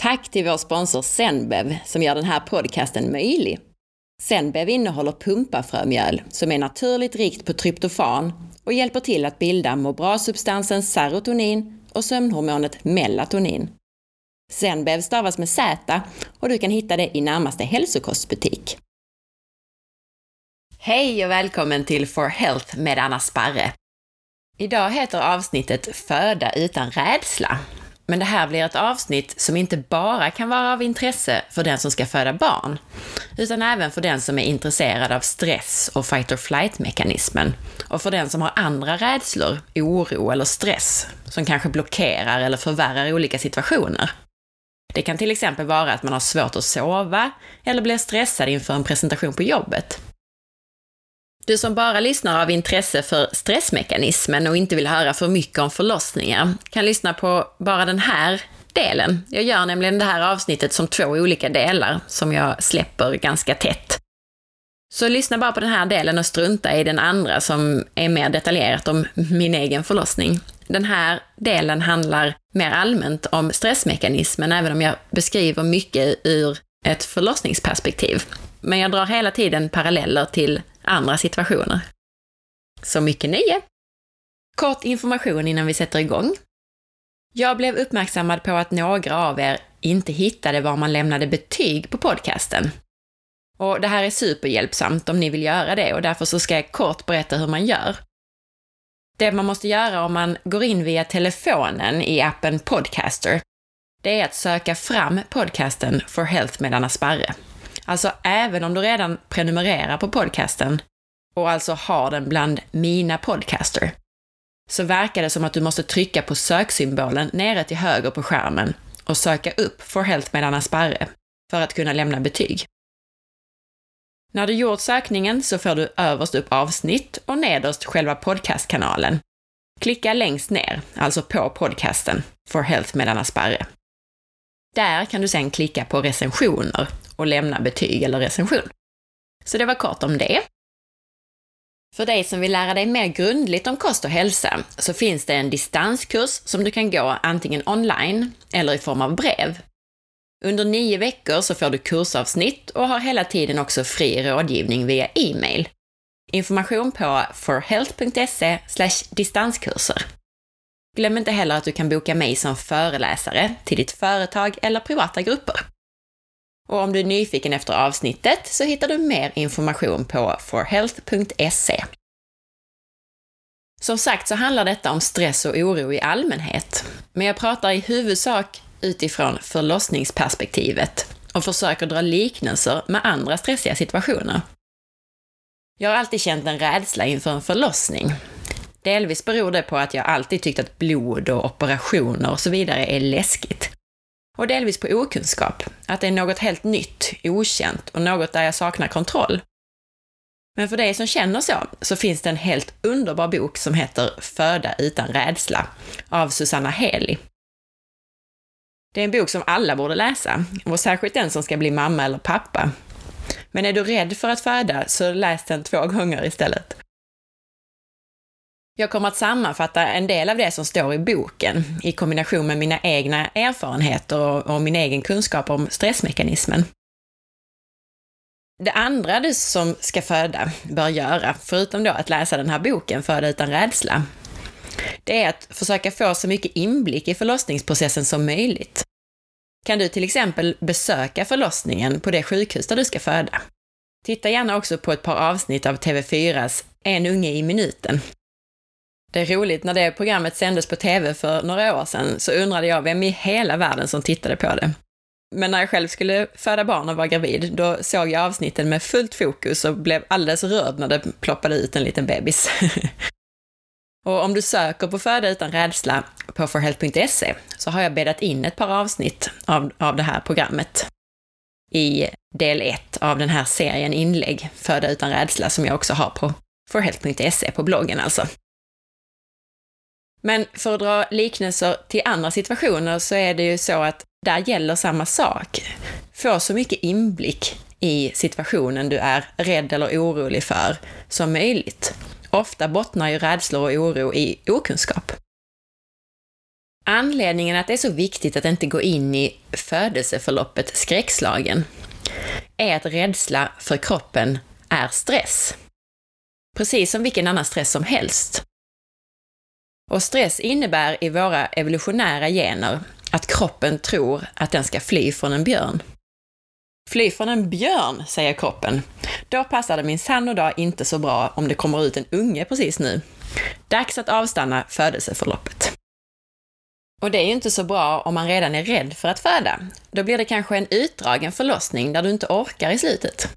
Tack till vår sponsor Zenbev som gör den här podcasten möjlig. Zenbev innehåller pumpafrömjöl som är naturligt rikt på tryptofan och hjälper till att bilda må bra-substansen serotonin och sömnhormonet melatonin. Zenbev stavas med Z och du kan hitta det i närmaste hälsokostbutik. Hej och välkommen till For Health med Anna Sparre. Idag heter avsnittet Föda utan rädsla men det här blir ett avsnitt som inte bara kan vara av intresse för den som ska föda barn, utan även för den som är intresserad av stress och fight or flight-mekanismen, och för den som har andra rädslor, oro eller stress, som kanske blockerar eller förvärrar olika situationer. Det kan till exempel vara att man har svårt att sova eller blir stressad inför en presentation på jobbet. Du som bara lyssnar av intresse för stressmekanismen och inte vill höra för mycket om förlossningar kan lyssna på bara den här delen. Jag gör nämligen det här avsnittet som två olika delar som jag släpper ganska tätt. Så lyssna bara på den här delen och strunta i den andra som är mer detaljerat om min egen förlossning. Den här delen handlar mer allmänt om stressmekanismen, även om jag beskriver mycket ur ett förlossningsperspektiv. Men jag drar hela tiden paralleller till andra situationer. Så mycket nöje! Kort information innan vi sätter igång. Jag blev uppmärksammad på att några av er inte hittade var man lämnade betyg på podcasten. Och det här är superhjälpsamt om ni vill göra det och därför så ska jag kort berätta hur man gör. Det man måste göra om man går in via telefonen i appen Podcaster, det är att söka fram podcasten For Health med Anna Sparre. Alltså även om du redan prenumererar på podcasten och alltså har den bland mina podcaster, så verkar det som att du måste trycka på söksymbolen nere till höger på skärmen och söka upp For Health med Anna Sparre för att kunna lämna betyg. När du gjort sökningen så får du överst upp avsnitt och nederst själva podcastkanalen. Klicka längst ner, alltså på podcasten, For Health med Anna Sparre. Där kan du sedan klicka på recensioner och lämna betyg eller recension. Så det var kort om det. För dig som vill lära dig mer grundligt om kost och hälsa så finns det en distanskurs som du kan gå antingen online eller i form av brev. Under nio veckor så får du kursavsnitt och har hela tiden också fri rådgivning via e-mail. Information på forhealth.se distanskurser. Glöm inte heller att du kan boka mig som föreläsare till ditt företag eller privata grupper. Och om du är nyfiken efter avsnittet så hittar du mer information på forhealth.se. Som sagt så handlar detta om stress och oro i allmänhet, men jag pratar i huvudsak utifrån förlossningsperspektivet och försöker dra liknelser med andra stressiga situationer. Jag har alltid känt en rädsla inför en förlossning. Delvis beror det på att jag alltid tyckt att blod och operationer och så vidare är läskigt och delvis på okunskap, att det är något helt nytt, okänt och något där jag saknar kontroll. Men för dig som känner så, så finns det en helt underbar bok som heter Föda utan rädsla av Susanna Heli. Det är en bok som alla borde läsa, och särskilt den som ska bli mamma eller pappa. Men är du rädd för att föda, så läs den två gånger istället. Jag kommer att sammanfatta en del av det som står i boken i kombination med mina egna erfarenheter och, och min egen kunskap om stressmekanismen. Det andra du som ska föda bör göra, förutom då att läsa den här boken Föda utan rädsla, det är att försöka få så mycket inblick i förlossningsprocessen som möjligt. Kan du till exempel besöka förlossningen på det sjukhus där du ska föda? Titta gärna också på ett par avsnitt av TV4s En unge i minuten, det är roligt, när det programmet sändes på TV för några år sedan så undrade jag vem i hela världen som tittade på det. Men när jag själv skulle föda barn och vara gravid, då såg jag avsnitten med fullt fokus och blev alldeles rörd när det ploppade ut en liten bebis. och om du söker på Föda utan rädsla på forhealth.se så har jag bäddat in ett par avsnitt av, av det här programmet i del 1 av den här serien inlägg, Föda utan rädsla, som jag också har på forhealth.se på bloggen alltså. Men för att dra liknelser till andra situationer så är det ju så att där gäller samma sak. Få så mycket inblick i situationen du är rädd eller orolig för som möjligt. Ofta bottnar ju rädslor och oro i okunskap. Anledningen att det är så viktigt att inte gå in i födelseförloppet skräckslagen är att rädsla för kroppen är stress. Precis som vilken annan stress som helst. Och stress innebär i våra evolutionära gener att kroppen tror att den ska fly från en björn. Fly från en björn, säger kroppen. Då passar det minsann och dag inte så bra om det kommer ut en unge precis nu. Dags att avstanna födelseförloppet. Och det är ju inte så bra om man redan är rädd för att föda. Då blir det kanske en utdragen förlossning där du inte orkar i slutet.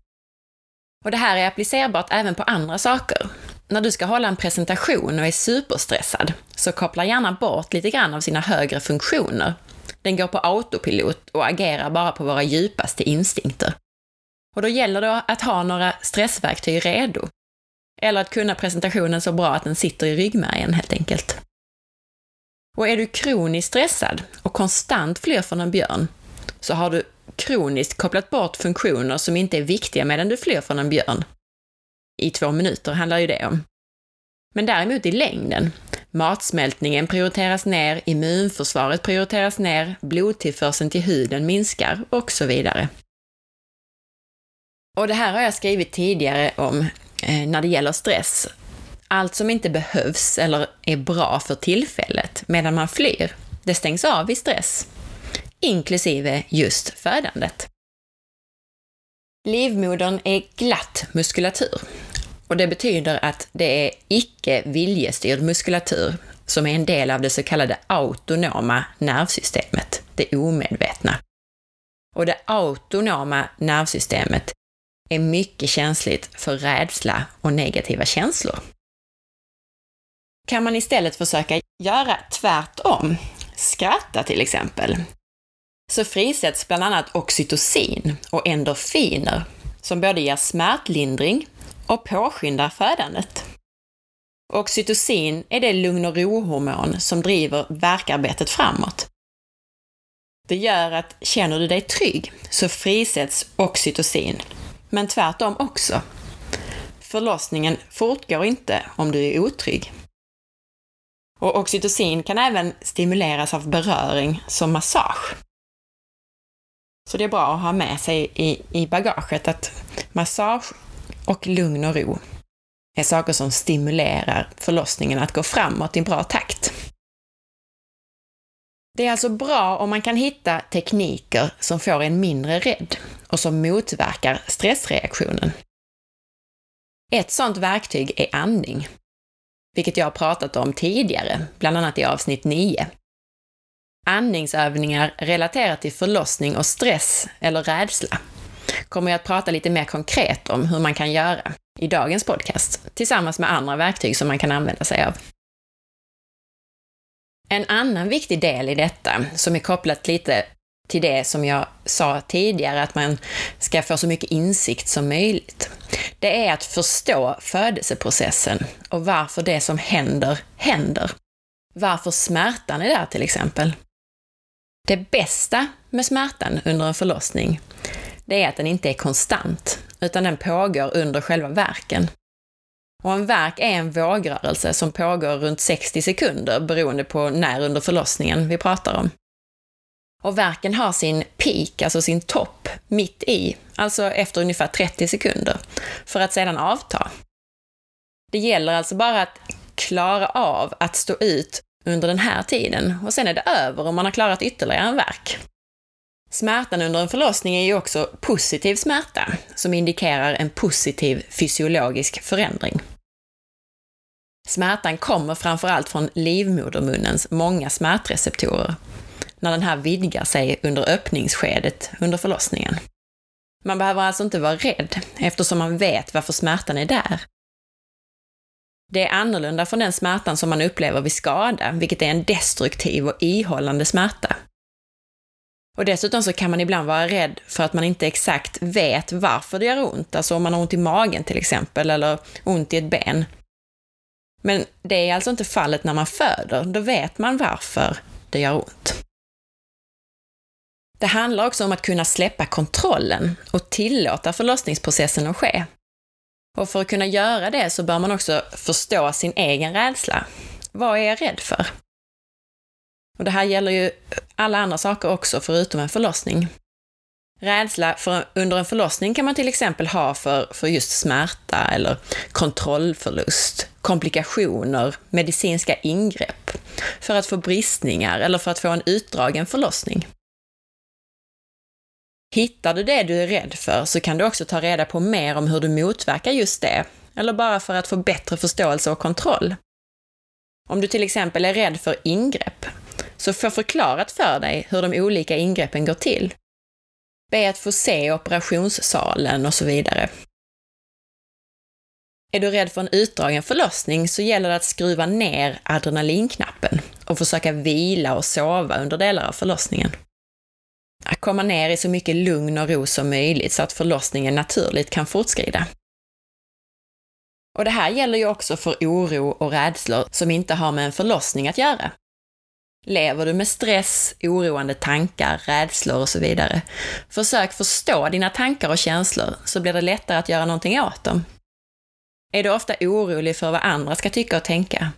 Och det här är applicerbart även på andra saker. När du ska hålla en presentation och är superstressad, så koppla gärna bort lite grann av sina högre funktioner. Den går på autopilot och agerar bara på våra djupaste instinkter. Och då gäller det att ha några stressverktyg redo. Eller att kunna presentationen så bra att den sitter i ryggmärgen, helt enkelt. Och är du kroniskt stressad och konstant flyr från en björn, så har du kroniskt kopplat bort funktioner som inte är viktiga medan du flyr från en björn. I två minuter handlar ju det om. Men däremot i längden, matsmältningen prioriteras ner, immunförsvaret prioriteras ner, blodtillförseln till huden minskar och så vidare. Och det här har jag skrivit tidigare om eh, när det gäller stress. Allt som inte behövs eller är bra för tillfället medan man flyr, det stängs av i stress inklusive just födandet. Livmodern är glatt muskulatur och det betyder att det är icke viljestyrd muskulatur som är en del av det så kallade autonoma nervsystemet, det omedvetna. Och det autonoma nervsystemet är mycket känsligt för rädsla och negativa känslor. Kan man istället försöka göra tvärtom, skratta till exempel, så frisätts bland annat oxytocin och endorfiner som både ger smärtlindring och påskyndar födandet. Oxytocin är det lugn och ro-hormon som driver verkarbetet framåt. Det gör att känner du dig trygg så frisätts oxytocin, men tvärtom också. Förlossningen fortgår inte om du är otrygg. Och oxytocin kan även stimuleras av beröring som massage. Så det är bra att ha med sig i, i bagaget att massage och lugn och ro är saker som stimulerar förlossningen att gå framåt i bra takt. Det är alltså bra om man kan hitta tekniker som får en mindre rädd och som motverkar stressreaktionen. Ett sådant verktyg är andning, vilket jag har pratat om tidigare, bland annat i avsnitt 9. Andningsövningar relaterat till förlossning och stress eller rädsla kommer jag att prata lite mer konkret om hur man kan göra i dagens podcast, tillsammans med andra verktyg som man kan använda sig av. En annan viktig del i detta, som är kopplat lite till det som jag sa tidigare, att man ska få så mycket insikt som möjligt. Det är att förstå födelseprocessen och varför det som händer, händer. Varför smärtan är där till exempel. Det bästa med smärtan under en förlossning, det är att den inte är konstant, utan den pågår under själva verken. Och en verk är en vågrörelse som pågår runt 60 sekunder beroende på när under förlossningen vi pratar om. Och verken har sin peak, alltså sin topp, mitt i, alltså efter ungefär 30 sekunder, för att sedan avta. Det gäller alltså bara att klara av att stå ut under den här tiden och sen är det över om man har klarat ytterligare en verk. Smärtan under en förlossning är ju också positiv smärta, som indikerar en positiv fysiologisk förändring. Smärtan kommer framförallt från livmodermunnens många smärtreceptorer, när den här vidgar sig under öppningsskedet under förlossningen. Man behöver alltså inte vara rädd, eftersom man vet varför smärtan är där det är annorlunda från den smärtan som man upplever vid skada, vilket är en destruktiv och ihållande smärta. Och dessutom så kan man ibland vara rädd för att man inte exakt vet varför det gör ont, alltså om man har ont i magen till exempel, eller ont i ett ben. Men det är alltså inte fallet när man föder, då vet man varför det gör ont. Det handlar också om att kunna släppa kontrollen och tillåta förlossningsprocessen att ske. Och för att kunna göra det så bör man också förstå sin egen rädsla. Vad är jag rädd för? Och det här gäller ju alla andra saker också, förutom en förlossning. Rädsla för, under en förlossning kan man till exempel ha för, för just smärta eller kontrollförlust, komplikationer, medicinska ingrepp, för att få bristningar eller för att få en utdragen förlossning. Hittar du det du är rädd för så kan du också ta reda på mer om hur du motverkar just det, eller bara för att få bättre förståelse och kontroll. Om du till exempel är rädd för ingrepp, så få förklarat för dig hur de olika ingreppen går till. Be att få se operationssalen och så vidare. Är du rädd för en utdragen förlossning så gäller det att skruva ner adrenalinknappen och försöka vila och sova under delar av förlossningen. Att komma ner i så mycket lugn och ro som möjligt så att förlossningen naturligt kan fortskrida. Och det här gäller ju också för oro och rädslor som inte har med en förlossning att göra. Lever du med stress, oroande tankar, rädslor och så vidare? Försök förstå dina tankar och känslor så blir det lättare att göra någonting åt dem. Är du ofta orolig för vad andra ska tycka och tänka?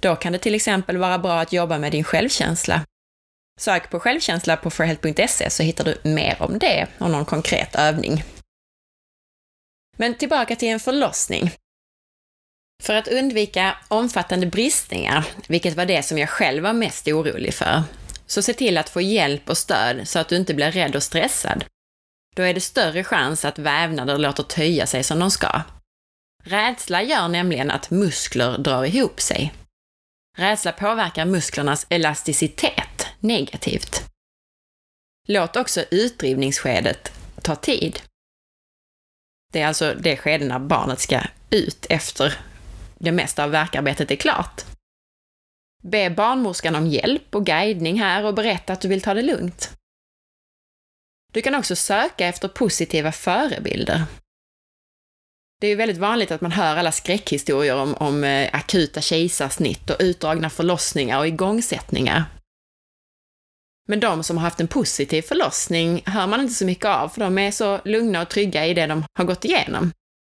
Då kan det till exempel vara bra att jobba med din självkänsla. Sök på självkänsla på forhealth.se så hittar du mer om det och någon konkret övning. Men tillbaka till en förlossning. För att undvika omfattande bristningar, vilket var det som jag själv var mest orolig för, så se till att få hjälp och stöd så att du inte blir rädd och stressad. Då är det större chans att vävnader låter töja sig som de ska. Rädsla gör nämligen att muskler drar ihop sig. Rädsla påverkar musklernas elasticitet negativt. Låt också utdrivningsskedet ta tid. Det är alltså det skede när barnet ska ut efter det mesta av verkarbetet är klart. Be barnmorskan om hjälp och guidning här och berätta att du vill ta det lugnt. Du kan också söka efter positiva förebilder. Det är ju väldigt vanligt att man hör alla skräckhistorier om, om eh, akuta kejsarsnitt och utdragna förlossningar och igångsättningar. Men de som har haft en positiv förlossning hör man inte så mycket av, för de är så lugna och trygga i det de har gått igenom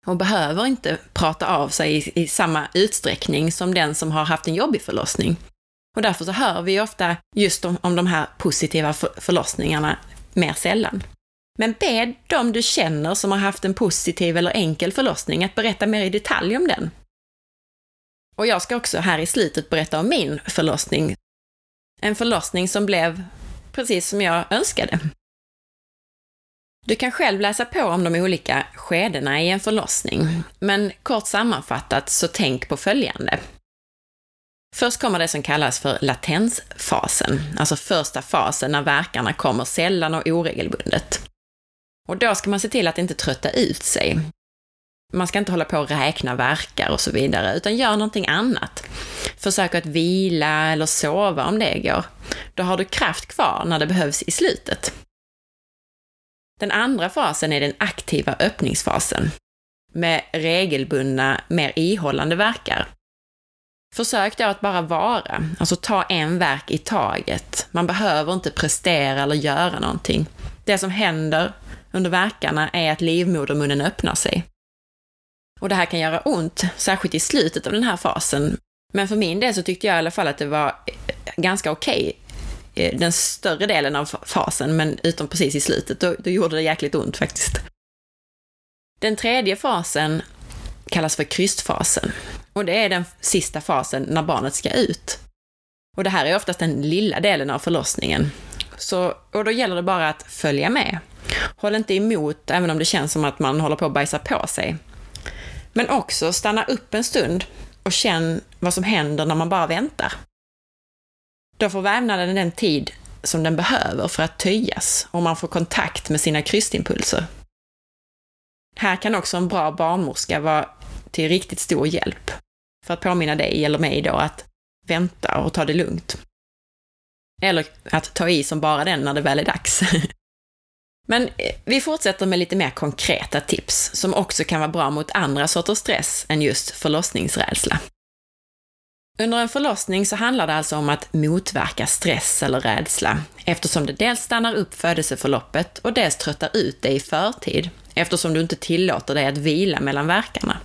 och behöver inte prata av sig i, i, samma utsträckning som den som har haft en jobbig förlossning. Och därför så hör vi ofta just om, om de här positiva för, förlossningarna mer sällan. Men be de du känner som har haft en positiv eller enkel förlossning att berätta mer i detalj om den. Och jag ska också här i slutet berätta om min förlossning. En förlossning som blev precis som jag önskade. Du kan själv läsa på om de olika skedena i en förlossning, men kort sammanfattat så tänk på följande. Först kommer det som kallas för latensfasen, alltså första fasen när verkarna kommer sällan och oregelbundet. Och då ska man se till att inte trötta ut sig. Man ska inte hålla på och räkna verkar och så vidare, utan gör någonting annat. Försök att vila eller sova om det går. Då har du kraft kvar när det behövs i slutet. Den andra fasen är den aktiva öppningsfasen, med regelbundna, mer ihållande verkar. Försök då att bara vara, alltså ta en verk i taget. Man behöver inte prestera eller göra någonting. Det som händer under verkarna är att livmodermunnen öppnar sig. Och det här kan göra ont, särskilt i slutet av den här fasen. Men för min del så tyckte jag i alla fall att det var eh, ganska okej okay, den större delen av fasen, men utom precis i slutet, då, då gjorde det jäkligt ont faktiskt. Den tredje fasen kallas för krystfasen. Och det är den sista fasen när barnet ska ut. Och det här är oftast den lilla delen av förlossningen. Så, och då gäller det bara att följa med. Håll inte emot, även om det känns som att man håller på att bajsa på sig. Men också stanna upp en stund och känn vad som händer när man bara väntar. Då får vävnaden den tid som den behöver för att töjas och man får kontakt med sina krystimpulser. Här kan också en bra barnmorska vara till riktigt stor hjälp för att påminna dig eller mig då att vänta och ta det lugnt. Eller att ta i som bara den när det väl är dags. Men eh, vi fortsätter med lite mer konkreta tips som också kan vara bra mot andra sorters stress än just förlossningsrädsla. Under en förlossning så handlar det alltså om att motverka stress eller rädsla, eftersom det dels stannar upp födelseförloppet och dels tröttar ut dig i förtid, eftersom du inte tillåter dig att vila mellan verkarna.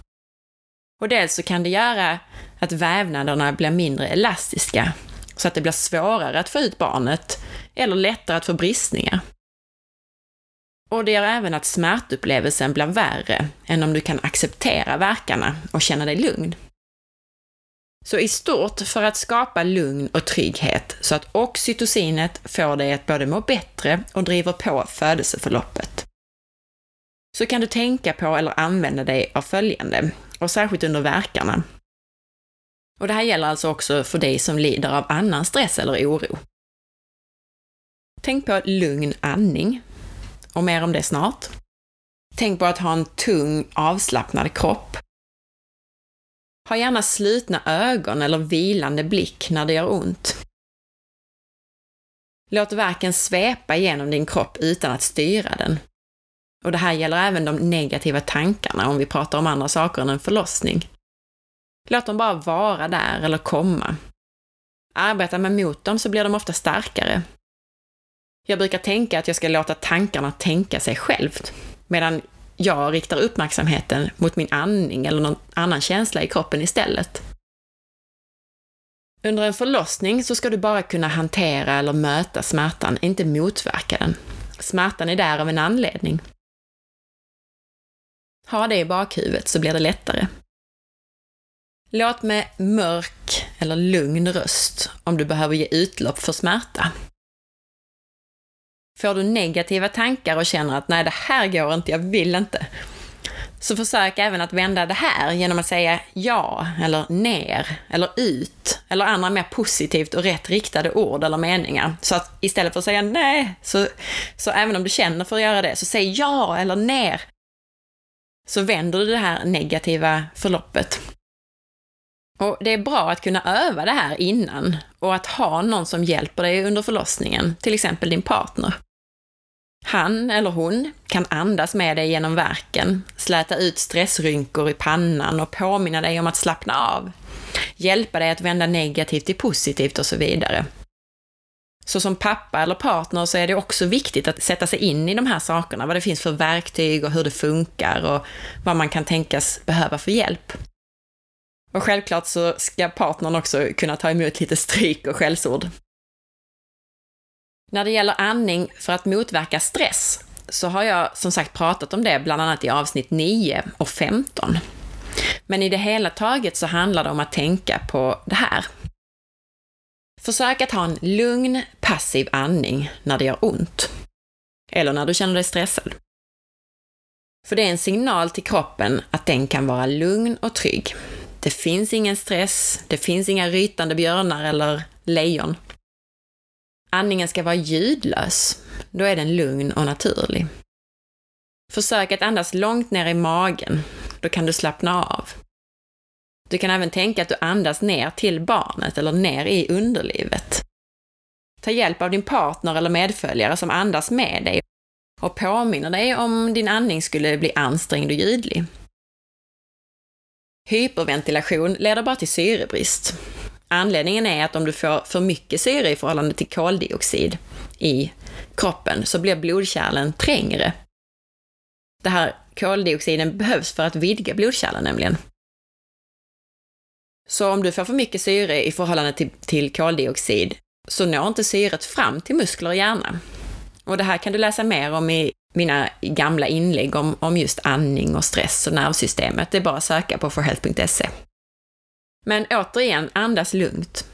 Och dels så kan det göra att vävnaderna blir mindre elastiska så att det blir svårare att få ut barnet eller lättare att få bristningar. Och det gör även att smärtupplevelsen blir värre än om du kan acceptera verkarna och känna dig lugn. Så i stort, för att skapa lugn och trygghet så att oxytocinet får dig att både må bättre och driver på födelseförloppet, så kan du tänka på eller använda dig av följande, och särskilt under verkarna. Och det här gäller alltså också för dig som lider av annan stress eller oro. Tänk på lugn andning, och mer om det snart. Tänk på att ha en tung, avslappnad kropp. Ha gärna slutna ögon eller vilande blick när det gör ont. Låt verken svepa genom din kropp utan att styra den. Och det här gäller även de negativa tankarna om vi pratar om andra saker än en förlossning. Låt dem bara vara där eller komma. Arbeta med mot dem så blir de ofta starkare. Jag brukar tänka att jag ska låta tankarna tänka sig självt, medan jag riktar uppmärksamheten mot min andning eller någon annan känsla i kroppen istället. Under en förlossning så ska du bara kunna hantera eller möta smärtan, inte motverka den. Smärtan är där av en anledning. Ha det i bakhuvudet så blir det lättare. Låt med mörk eller lugn röst om du behöver ge utlopp för smärta. Får du negativa tankar och känner att nej, det här går inte, jag vill inte. Så försök även att vända det här genom att säga ja, eller ner, eller ut, eller andra mer positivt och rätt riktade ord eller meningar. Så att istället för att säga nej, så, så även om du känner för att göra det, så säg ja eller ner. Så vänder du det här negativa förloppet. Och det är bra att kunna öva det här innan och att ha någon som hjälper dig under förlossningen, till exempel din partner. Han eller hon kan andas med dig genom verken, släta ut stressrynkor i pannan och påminna dig om att slappna av, hjälpa dig att vända negativt till positivt och så vidare. Så som pappa eller partner så är det också viktigt att sätta sig in i de här sakerna, vad det finns för verktyg och hur det funkar och vad man kan tänkas behöva för hjälp. Och självklart så ska partnern också kunna ta emot lite stryk och skällsord. När det gäller andning för att motverka stress så har jag som sagt pratat om det bland annat i avsnitt 9 och 15. Men i det hela taget så handlar det om att tänka på det här. Försök att ha en lugn, passiv andning när det gör ont. Eller när du känner dig stressad. För det är en signal till kroppen att den kan vara lugn och trygg. Det finns ingen stress, det finns inga rytande björnar eller lejon. Andningen ska vara ljudlös. Då är den lugn och naturlig. Försök att andas långt ner i magen. Då kan du slappna av. Du kan även tänka att du andas ner till barnet eller ner i underlivet. Ta hjälp av din partner eller medföljare som andas med dig och påminner dig om din andning skulle bli ansträngd och ljudlig. Hyperventilation leder bara till syrebrist. Anledningen är att om du får för mycket syre i förhållande till koldioxid i kroppen så blir blodkärlen trängre. Det här koldioxiden behövs för att vidga blodkärlen nämligen. Så om du får för mycket syre i förhållande till, till koldioxid så når inte syret fram till muskler och hjärna. Och det här kan du läsa mer om i mina gamla inlägg om, om just andning och stress och nervsystemet. Det är bara att söka på forhealth.se. Men återigen, andas lugnt.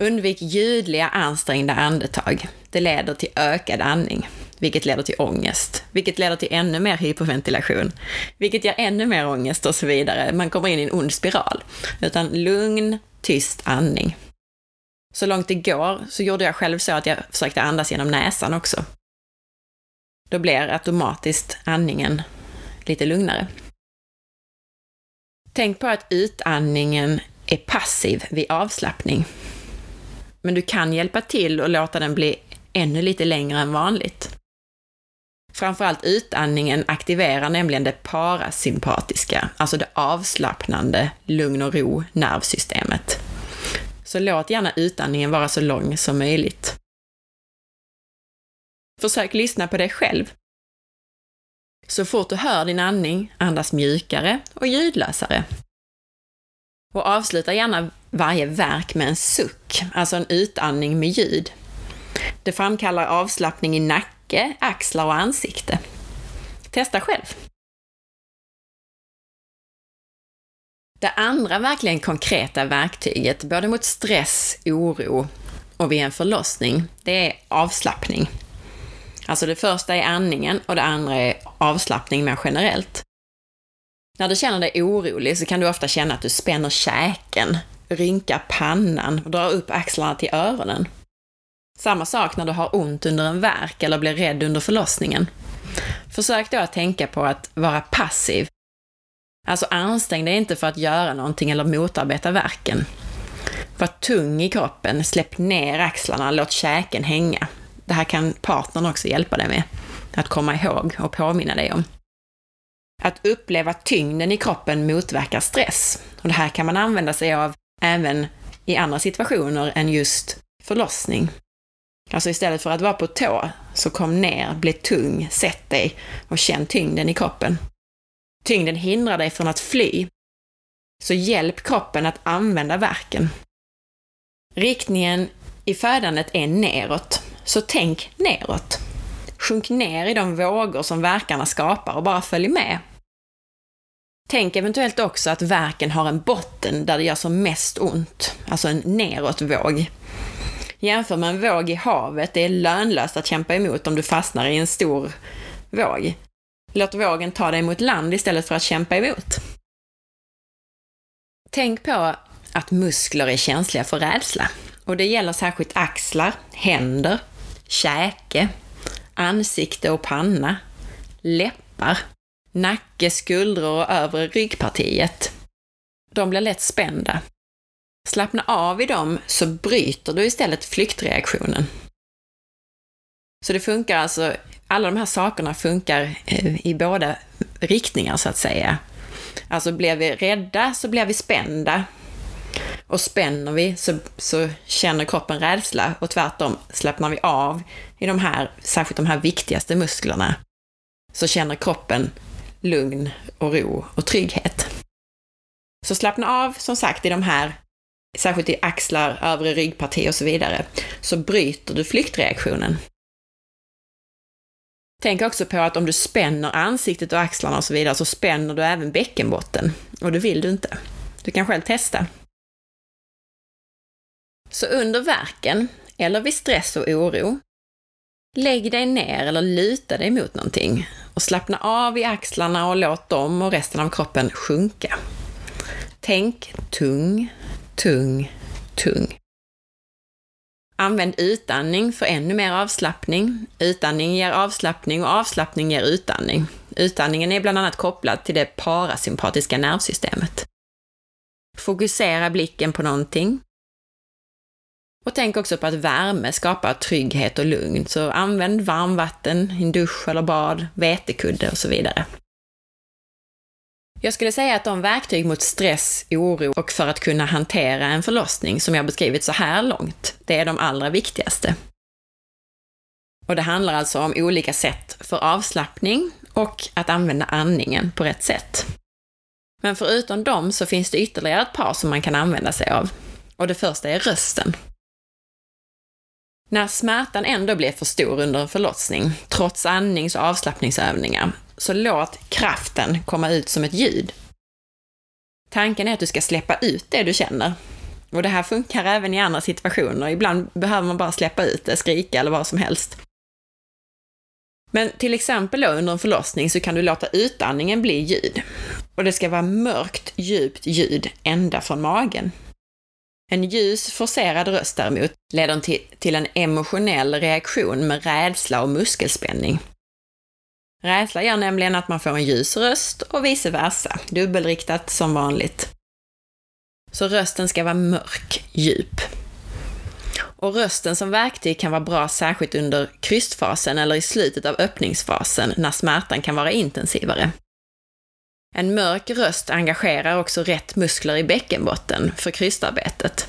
Undvik ljudliga, ansträngda andetag. Det leder till ökad andning, vilket leder till ångest, vilket leder till ännu mer hyperventilation, vilket ger ännu mer ångest och så vidare. Man kommer in i en ond spiral. Utan lugn, tyst andning. Så långt det går så gjorde jag själv så att jag försökte andas genom näsan också. Då blir automatiskt andningen lite lugnare. Tänk på att utandningen är passiv vid avslappning. Men du kan hjälpa till och låta den bli ännu lite längre än vanligt. Framförallt utandningen aktiverar nämligen det parasympatiska, alltså det avslappnande lugn och ro nervsystemet. Så låt gärna utandningen vara så lång som möjligt. Försök lyssna på dig själv. Så fort du hör din andning, andas mjukare och ljudlösare. Och avsluta gärna varje verk med en suck, alltså en utandning med ljud. Det framkallar avslappning i nacke, axlar och ansikte. Testa själv! Det andra verkligen konkreta verktyget, både mot stress, oro och vid en förlossning, det är avslappning. Alltså det första är andningen och det andra är avslappning mer generellt. När du känner dig orolig så kan du ofta känna att du spänner käken, rynkar pannan och drar upp axlarna till öronen. Samma sak när du har ont under en värk eller blir rädd under förlossningen. Försök då att tänka på att vara passiv. Alltså ansträng dig inte för att göra någonting eller motarbeta värken. Var tung i kroppen, släpp ner axlarna, låt käken hänga. Det här kan partnern också hjälpa dig med, att komma ihåg och påminna dig om. Att uppleva tyngden i kroppen motverkar stress. Och det här kan man använda sig av även i andra situationer än just förlossning. Alltså istället för att vara på tå, så kom ner, bli tung, sätt dig och känn tyngden i kroppen. Tyngden hindrar dig från att fly, så hjälp kroppen att använda verken. Riktningen i födandet är neråt, så tänk neråt. Sjunk ner i de vågor som verkarna skapar och bara följ med. Tänk eventuellt också att verken har en botten där det gör som mest ont, alltså en neråtvåg. Jämför med en våg i havet, det är lönlöst att kämpa emot om du fastnar i en stor våg. Låt vågen ta dig mot land istället för att kämpa emot. Tänk på att muskler är känsliga för rädsla. Och det gäller särskilt axlar, händer, käke, ansikte och panna, läppar, nacke, skuldror och övre ryggpartiet. De blir lätt spända. Slappna av i dem så bryter du istället flyktreaktionen. Så det funkar alltså, alla de här sakerna funkar eh, i båda riktningar så att säga. Alltså blir vi rädda så blir vi spända. Och spänner vi så, så känner kroppen rädsla och tvärtom slappnar vi av i de här, särskilt de här viktigaste musklerna, så känner kroppen lugn och ro och trygghet. Så slappna av, som sagt, i de här, särskilt i axlar, övre ryggparti och så vidare, så bryter du flyktreaktionen. Tänk också på att om du spänner ansiktet och axlarna och så vidare, så spänner du även bäckenbotten. Och det vill du inte. Du kan själv testa. Så under verken, eller vid stress och oro, lägg dig ner eller luta dig mot någonting och slappna av i axlarna och låt dem och resten av kroppen sjunka. Tänk tung, tung, tung. Använd utandning för ännu mer avslappning. Utandning ger avslappning och avslappning ger utandning. Utandningen är bland annat kopplad till det parasympatiska nervsystemet. Fokusera blicken på någonting. Och tänk också på att värme skapar trygghet och lugn, så använd varmvatten i en dusch eller bad, vetekudde och så vidare. Jag skulle säga att de verktyg mot stress, oro och för att kunna hantera en förlossning som jag beskrivit så här långt, det är de allra viktigaste. Och det handlar alltså om olika sätt för avslappning och att använda andningen på rätt sätt. Men förutom dem så finns det ytterligare ett par som man kan använda sig av. Och det första är rösten. När smärtan ändå blir för stor under en förlossning, trots andnings och avslappningsövningar, så låt kraften komma ut som ett ljud. Tanken är att du ska släppa ut det du känner. Och det här funkar även i andra situationer. Ibland behöver man bara släppa ut det, skrika eller vad som helst. Men till exempel då under en förlossning så kan du låta utandningen bli ljud. Och det ska vara mörkt, djupt ljud ända från magen. En ljus, forcerad röst däremot leder till, till en emotionell reaktion med rädsla och muskelspänning. Rädsla gör nämligen att man får en ljus röst och vice versa, dubbelriktat som vanligt. Så rösten ska vara mörk, djup. Och rösten som verktyg kan vara bra särskilt under krystfasen eller i slutet av öppningsfasen när smärtan kan vara intensivare. En mörk röst engagerar också rätt muskler i bäckenbotten för krystarbetet.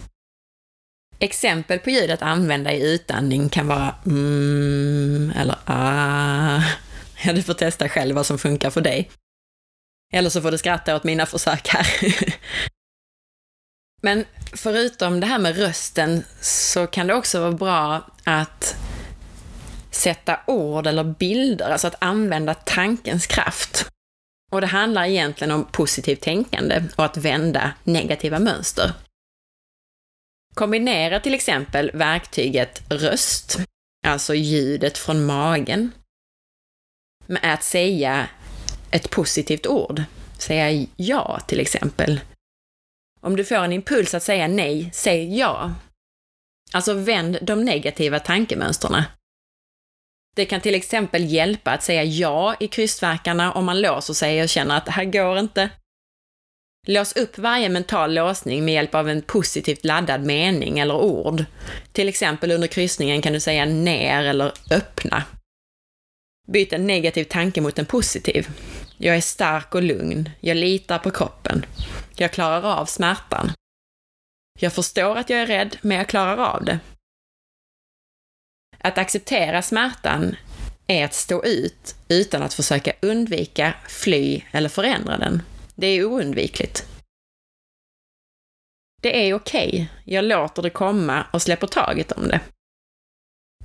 Exempel på ljud att använda i utandning kan vara mm eller ah. Ja, du får testa själv vad som funkar för dig. Eller så får du skratta åt mina försök här. Men förutom det här med rösten så kan det också vara bra att sätta ord eller bilder, alltså att använda tankens kraft. Och det handlar egentligen om positivt tänkande och att vända negativa mönster. Kombinera till exempel verktyget röst, alltså ljudet från magen, med att säga ett positivt ord. Säga ja, till exempel. Om du får en impuls att säga nej, säg ja. Alltså vänd de negativa tankemönstren. Det kan till exempel hjälpa att säga ja i krystverkarna om man låser sig och känner att det här går inte. Lås upp varje mental låsning med hjälp av en positivt laddad mening eller ord. Till exempel under kryssningen kan du säga ner eller öppna. Byt en negativ tanke mot en positiv. Jag är stark och lugn. Jag litar på kroppen. Jag klarar av smärtan. Jag förstår att jag är rädd, men jag klarar av det. Att acceptera smärtan är att stå ut utan att försöka undvika, fly eller förändra den. Det är oundvikligt. Det är okej. Okay. Jag låter det komma och släpper taget om det.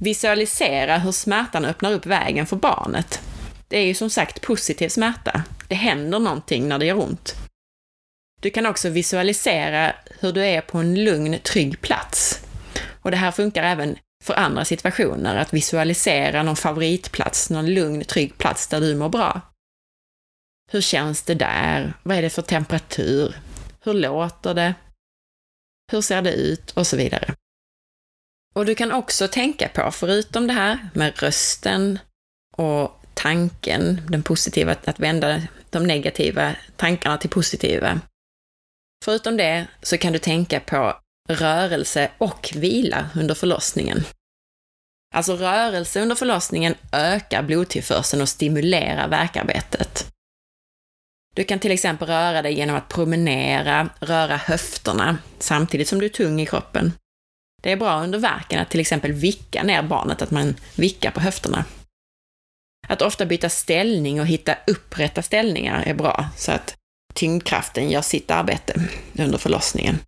Visualisera hur smärtan öppnar upp vägen för barnet. Det är ju som sagt positiv smärta. Det händer någonting när det gör ont. Du kan också visualisera hur du är på en lugn, trygg plats. Och det här funkar även för andra situationer, att visualisera någon favoritplats, någon lugn, trygg plats där du mår bra. Hur känns det där? Vad är det för temperatur? Hur låter det? Hur ser det ut? Och så vidare. Och du kan också tänka på, förutom det här med rösten och tanken, den positiva, att vända de negativa tankarna till positiva. Förutom det så kan du tänka på rörelse och vila under förlossningen. Alltså rörelse under förlossningen ökar blodtillförseln och stimulerar verkarbetet. Du kan till exempel röra dig genom att promenera, röra höfterna, samtidigt som du är tung i kroppen. Det är bra under värken att till exempel vicka ner barnet, att man vickar på höfterna. Att ofta byta ställning och hitta upprätta ställningar är bra, så att tyngdkraften gör sitt arbete under förlossningen.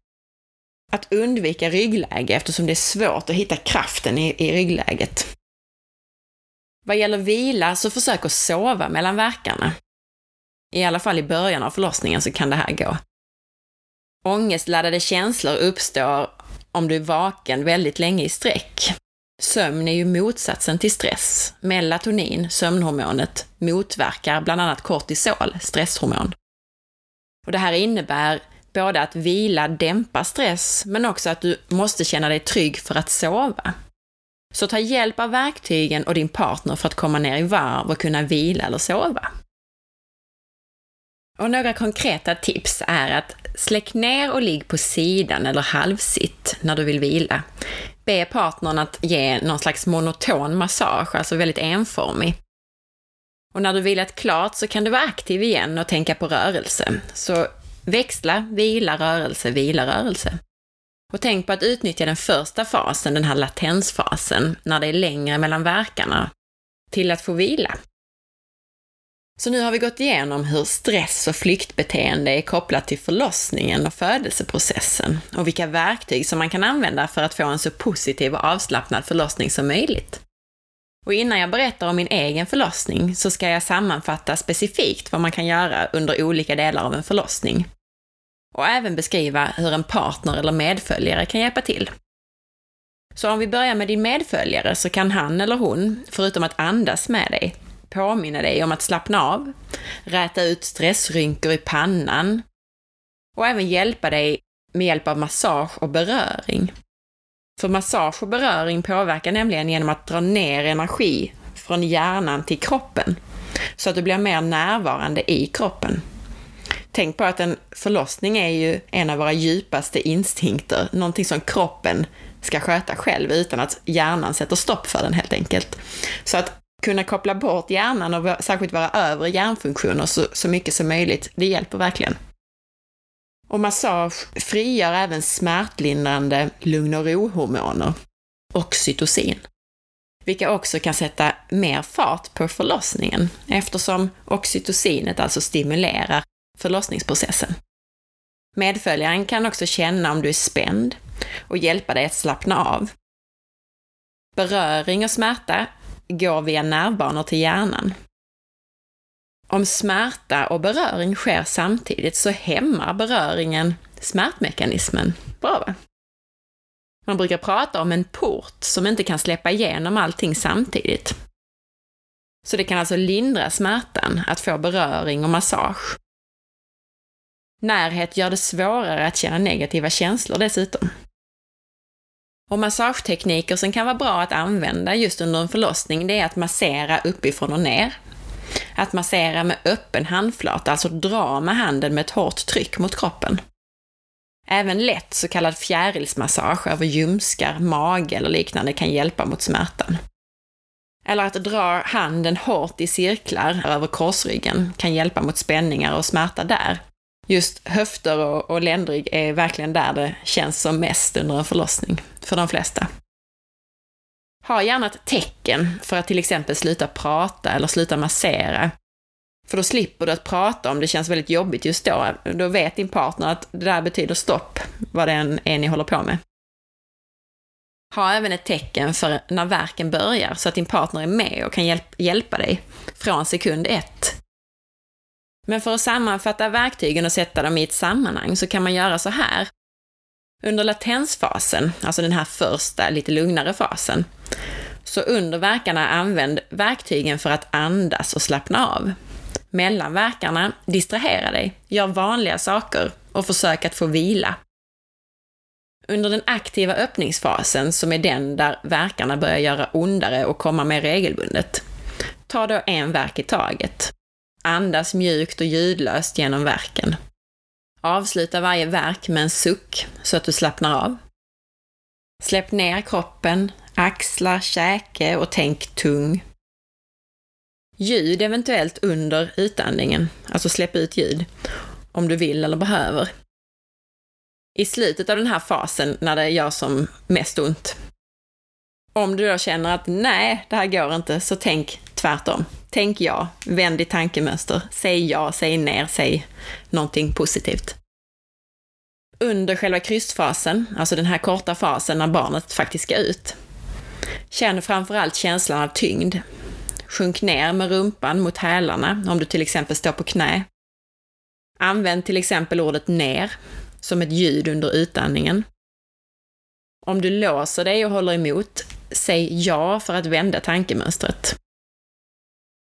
Att undvika ryggläge eftersom det är svårt att hitta kraften i, i ryggläget. Vad gäller vila så försök att sova mellan verkarna. I alla fall i början av förlossningen så kan det här gå. Ångestladdade känslor uppstår om du är vaken väldigt länge i sträck. Sömn är ju motsatsen till stress. Melatonin, sömnhormonet, motverkar bland annat kortisol, stresshormon. Och det här innebär både att vila dämpar stress, men också att du måste känna dig trygg för att sova. Så ta hjälp av verktygen och din partner för att komma ner i varv och kunna vila eller sova. Och några konkreta tips är att släck ner och ligg på sidan eller halvsitt när du vill vila. Be partnern att ge någon slags monoton massage, alltså väldigt enformig. Och när du vilat klart så kan du vara aktiv igen och tänka på rörelse. Så växla, vila, rörelse, vila, rörelse. Och tänk på att utnyttja den första fasen, den här latensfasen, när det är längre mellan verkarna, till att få vila. Så nu har vi gått igenom hur stress och flyktbeteende är kopplat till förlossningen och födelseprocessen och vilka verktyg som man kan använda för att få en så positiv och avslappnad förlossning som möjligt. Och innan jag berättar om min egen förlossning så ska jag sammanfatta specifikt vad man kan göra under olika delar av en förlossning. Och även beskriva hur en partner eller medföljare kan hjälpa till. Så om vi börjar med din medföljare så kan han eller hon, förutom att andas med dig, påminna dig om att slappna av, räta ut stressrynkor i pannan och även hjälpa dig med hjälp av massage och beröring. För massage och beröring påverkar nämligen genom att dra ner energi från hjärnan till kroppen, så att du blir mer närvarande i kroppen. Tänk på att en förlossning är ju en av våra djupaste instinkter, någonting som kroppen ska sköta själv utan att hjärnan sätter stopp för den helt enkelt. Så att kunna koppla bort hjärnan och särskilt våra övre hjärnfunktioner så, så mycket som möjligt, det hjälper verkligen. Och massage frigör även smärtlindrande lugn och ro-hormoner, oxytocin, vilka också kan sätta mer fart på förlossningen eftersom oxytocinet alltså stimulerar förlossningsprocessen. Medföljaren kan också känna om du är spänd och hjälpa dig att slappna av. Beröring och smärta går via nervbanor till hjärnan. Om smärta och beröring sker samtidigt så hämmar beröringen smärtmekanismen. Bra va? Man brukar prata om en port som inte kan släppa igenom allting samtidigt. Så det kan alltså lindra smärtan att få beröring och massage. Närhet gör det svårare att känna negativa känslor dessutom. Och massagetekniker som kan vara bra att använda just under en förlossning, det är att massera uppifrån och ner. Att massera med öppen handflata, alltså dra med handen med ett hårt tryck mot kroppen. Även lätt så kallad fjärilsmassage över ljumskar, mage eller liknande kan hjälpa mot smärtan. Eller att dra handen hårt i cirklar över korsryggen kan hjälpa mot spänningar och smärta där. Just höfter och, och ländrygg är verkligen där det känns som mest under en förlossning, för de flesta. Ha gärna ett tecken för att till exempel sluta prata eller sluta massera. För då slipper du att prata om det känns väldigt jobbigt just då. Då vet din partner att det där betyder stopp, vad det än är ni håller på med. Ha även ett tecken för när verken börjar, så att din partner är med och kan hjälp hjälpa dig från sekund ett. Men för att sammanfatta verktygen och sätta dem i ett sammanhang så kan man göra så här. Under latensfasen, alltså den här första, lite lugnare fasen, så under verkarna använd verktygen för att andas och slappna av. Mellan verkarna, distrahera dig, gör vanliga saker och försök att få vila. Under den aktiva öppningsfasen, som är den där verkarna börjar göra ondare och komma mer regelbundet, ta då en verk i taget. Andas mjukt och ljudlöst genom verken. Avsluta varje verk med en suck så att du slappnar av. Släpp ner kroppen, axlar, käke och tänk tung. Ljud eventuellt under utandningen, alltså släpp ut ljud, om du vill eller behöver. I slutet av den här fasen, när det gör som mest ont, om du då känner att nej, det här går inte, så tänk tvärtom. Tänk ja, vänd ditt tankemönster, säg ja, säg ner, säg någonting positivt. Under själva krystfasen, alltså den här korta fasen när barnet faktiskt ska ut, känn framförallt känslan av tyngd. Sjunk ner med rumpan mot hälarna om du till exempel står på knä. Använd till exempel ordet ner som ett ljud under utandningen. Om du låser dig och håller emot, säg ja för att vända tankemönstret.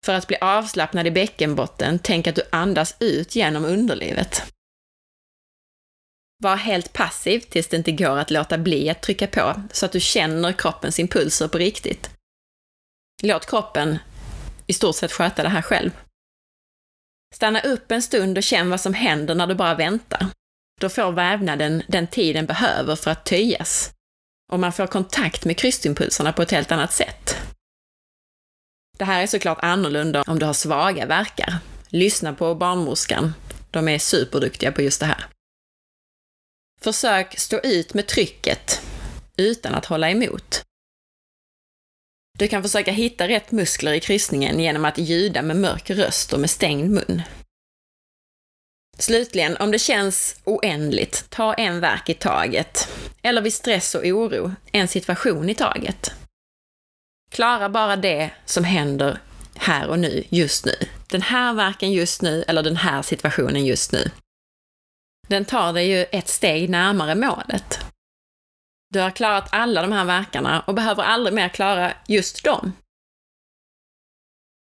För att bli avslappnad i bäckenbotten, tänk att du andas ut genom underlivet. Var helt passiv tills det inte går att låta bli att trycka på, så att du känner kroppens impulser på riktigt. Låt kroppen i stort sett sköta det här själv. Stanna upp en stund och känn vad som händer när du bara väntar. Då får vävnaden den tid den behöver för att töjas. Och man får kontakt med krystimpulserna på ett helt annat sätt. Det här är såklart annorlunda om du har svaga verkar. Lyssna på barnmorskan. De är superduktiga på just det här. Försök stå ut med trycket utan att hålla emot. Du kan försöka hitta rätt muskler i kryssningen genom att ljuda med mörk röst och med stängd mun. Slutligen, om det känns oändligt, ta en verk i taget. Eller vid stress och oro, en situation i taget. Klara bara det som händer här och nu, just nu. Den här verken just nu, eller den här situationen just nu. Den tar dig ju ett steg närmare målet. Du har klarat alla de här verkarna och behöver aldrig mer klara just dem.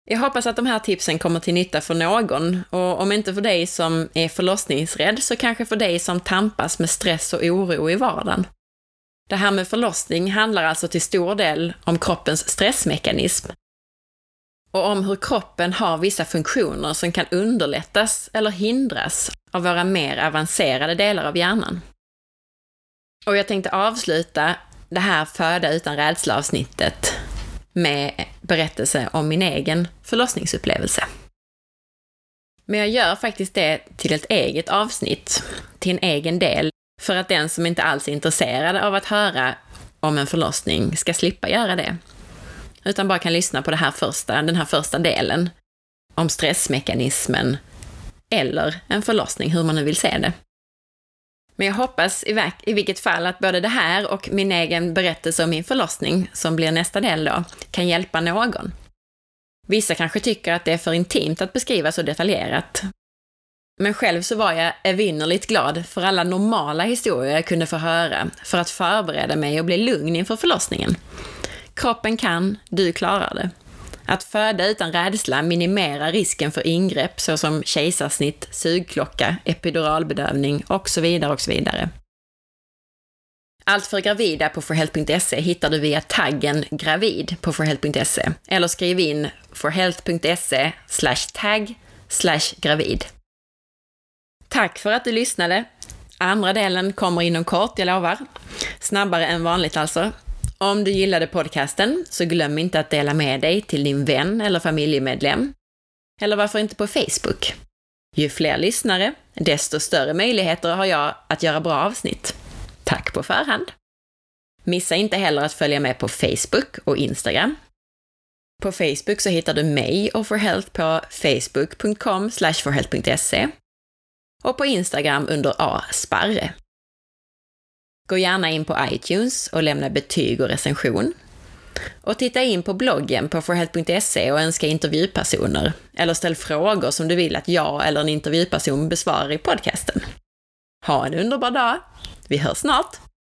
Jag hoppas att de här tipsen kommer till nytta för någon, och om inte för dig som är förlossningsrädd, så kanske för dig som tampas med stress och oro i vardagen. Det här med förlossning handlar alltså till stor del om kroppens stressmekanism och om hur kroppen har vissa funktioner som kan underlättas eller hindras av våra mer avancerade delar av hjärnan. Och jag tänkte avsluta det här Föda utan rädsla-avsnittet med berättelse om min egen förlossningsupplevelse. Men jag gör faktiskt det till ett eget avsnitt, till en egen del, för att den som inte alls är intresserad av att höra om en förlossning ska slippa göra det. Utan bara kan lyssna på det här första, den här första delen om stressmekanismen eller en förlossning, hur man nu vill se det. Men jag hoppas i, i vilket fall att både det här och min egen berättelse om min förlossning, som blir nästa del då, kan hjälpa någon. Vissa kanske tycker att det är för intimt att beskriva så detaljerat. Men själv så var jag evinnerligt glad för alla normala historier jag kunde få höra för att förbereda mig och bli lugn inför förlossningen. Kroppen kan, du klarar det. Att föda utan rädsla minimerar risken för ingrepp såsom kejsarsnitt, sugklocka, epiduralbedövning och så vidare och så vidare. Allt för gravida på forhealth.se hittar du via taggen gravid på forhealth.se eller skriv in forhealth.se tagg gravid. Tack för att du lyssnade! Andra delen kommer inom kort, jag lovar. Snabbare än vanligt alltså. Om du gillade podcasten, så glöm inte att dela med dig till din vän eller familjemedlem. Eller varför inte på Facebook? Ju fler lyssnare, desto större möjligheter har jag att göra bra avsnitt. Tack på förhand! Missa inte heller att följa med på Facebook och Instagram. På Facebook så hittar du mig och For Health på facebook.com forhealth.se och på Instagram under A. Sparre. Gå gärna in på iTunes och lämna betyg och recension. Och titta in på bloggen på forhealth.se och önska intervjupersoner, eller ställ frågor som du vill att jag eller en intervjuperson besvarar i podcasten. Ha en underbar dag! Vi hörs snart!